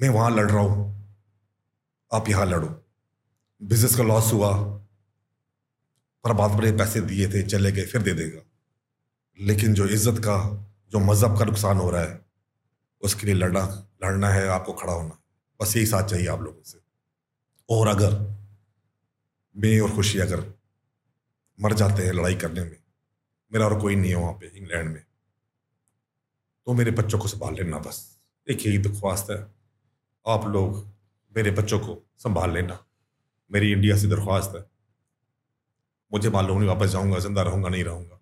मैं वहाँ लड़ रहा हूँ। आप यहाँ लड़ो। बिज़नेस का लॉस हुआ। पर बाद बड़े पैसे दिए थे, चले गए, फिर दे देगा। लेकिन जो इज़्ज़त का, जो मज़हब का नुकसान हो रहा है, उसके लिए लड़ना लड़ना है, आपको खड़ा होना। बस यही साथ चाहिए आप लोगों से। और अगर मैं और खुशी अगर मर जाते हैं लड़ाई करने में, मेरा और कोई नहीं है वहाँ पे, इंग्लैंड में। तो मेरे बच्चों को संभाल लेना बस। एक यही दरख्वास्त है। आप लोग मेरे बच्चों को संभाल लेना। मेरी इंडिया से दरख्वास्त है। मुझे मालूम नहीं, वापस जाऊँगा, ज़िंदा रहूँगा, नहीं रहूँगा।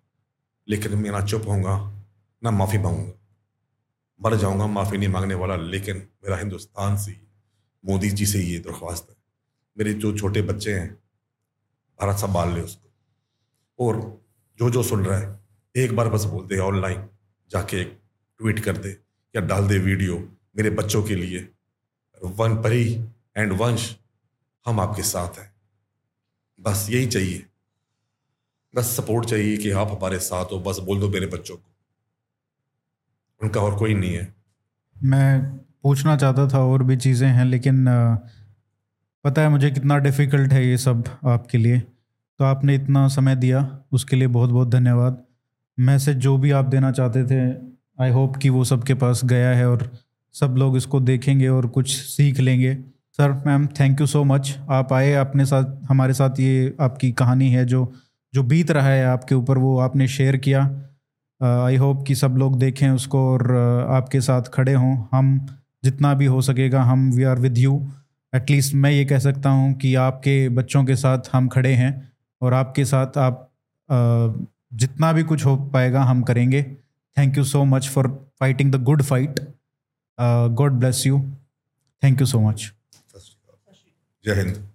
लेकिन मैं ना चुप होऊँगा, ना माफ़ी मांगूँगा। मर जाऊँगा, माफ़ी नहीं मांगने वाला, लेकिन मेरा हिंदुस्तान से, मोदी जी से ये दरख्वास्त है। मेरे जो छोटे बच्चे हैं, भारत संभाल ले उसको। और जो जो सुन रहा है, एक बार बस बोल दे, ऑनलाइन जाके एक ट्वीट कर दे या डाल दे वीडियो मेरे बच्चों के लिए। वन परी एंड वंश हम आपके साथ हैं। बस यही चाहिए। बस सपोर्ट चाहिए कि आप हमारे साथ हो। बस बोल दो मेरे बच्चों को। उनका और कोई नहीं है। मैं पूछना चाहता था और भी चीज़ें हैं, लेकिन पता है मुझे कितना डिफ़िकल्ट है ये सब आपके लिए। तो आपने इतना समय दिया, उसके लिए बहुत बहुत धन्यवाद। मैसेज जो भी आप देना चाहते थे आई होप कि वो सबके पास गया है और सब लोग इसको देखेंगे और कुछ सीख लेंगे। Sir ma'am thank you so much आप आए अपने साथ, हमारे साथ ये आपकी कहानी है जो जो बीत रहा है आपके ऊपर, वो आपने शेयर किया। आई होप कि सब लोग देखें उसको और आपके साथ खड़े हों। हम जितना भी हो सकेगा, हम we are with you at least मैं ये कह सकता हूँ कि आपके बच्चों के साथ हम खड़े हैं और आपके साथ आप जितना भी कुछ हो पाएगा, हम करेंगे। Thank you so much for fighting the good fight. Uh, God bless you. Thank you so much. Jai Hind.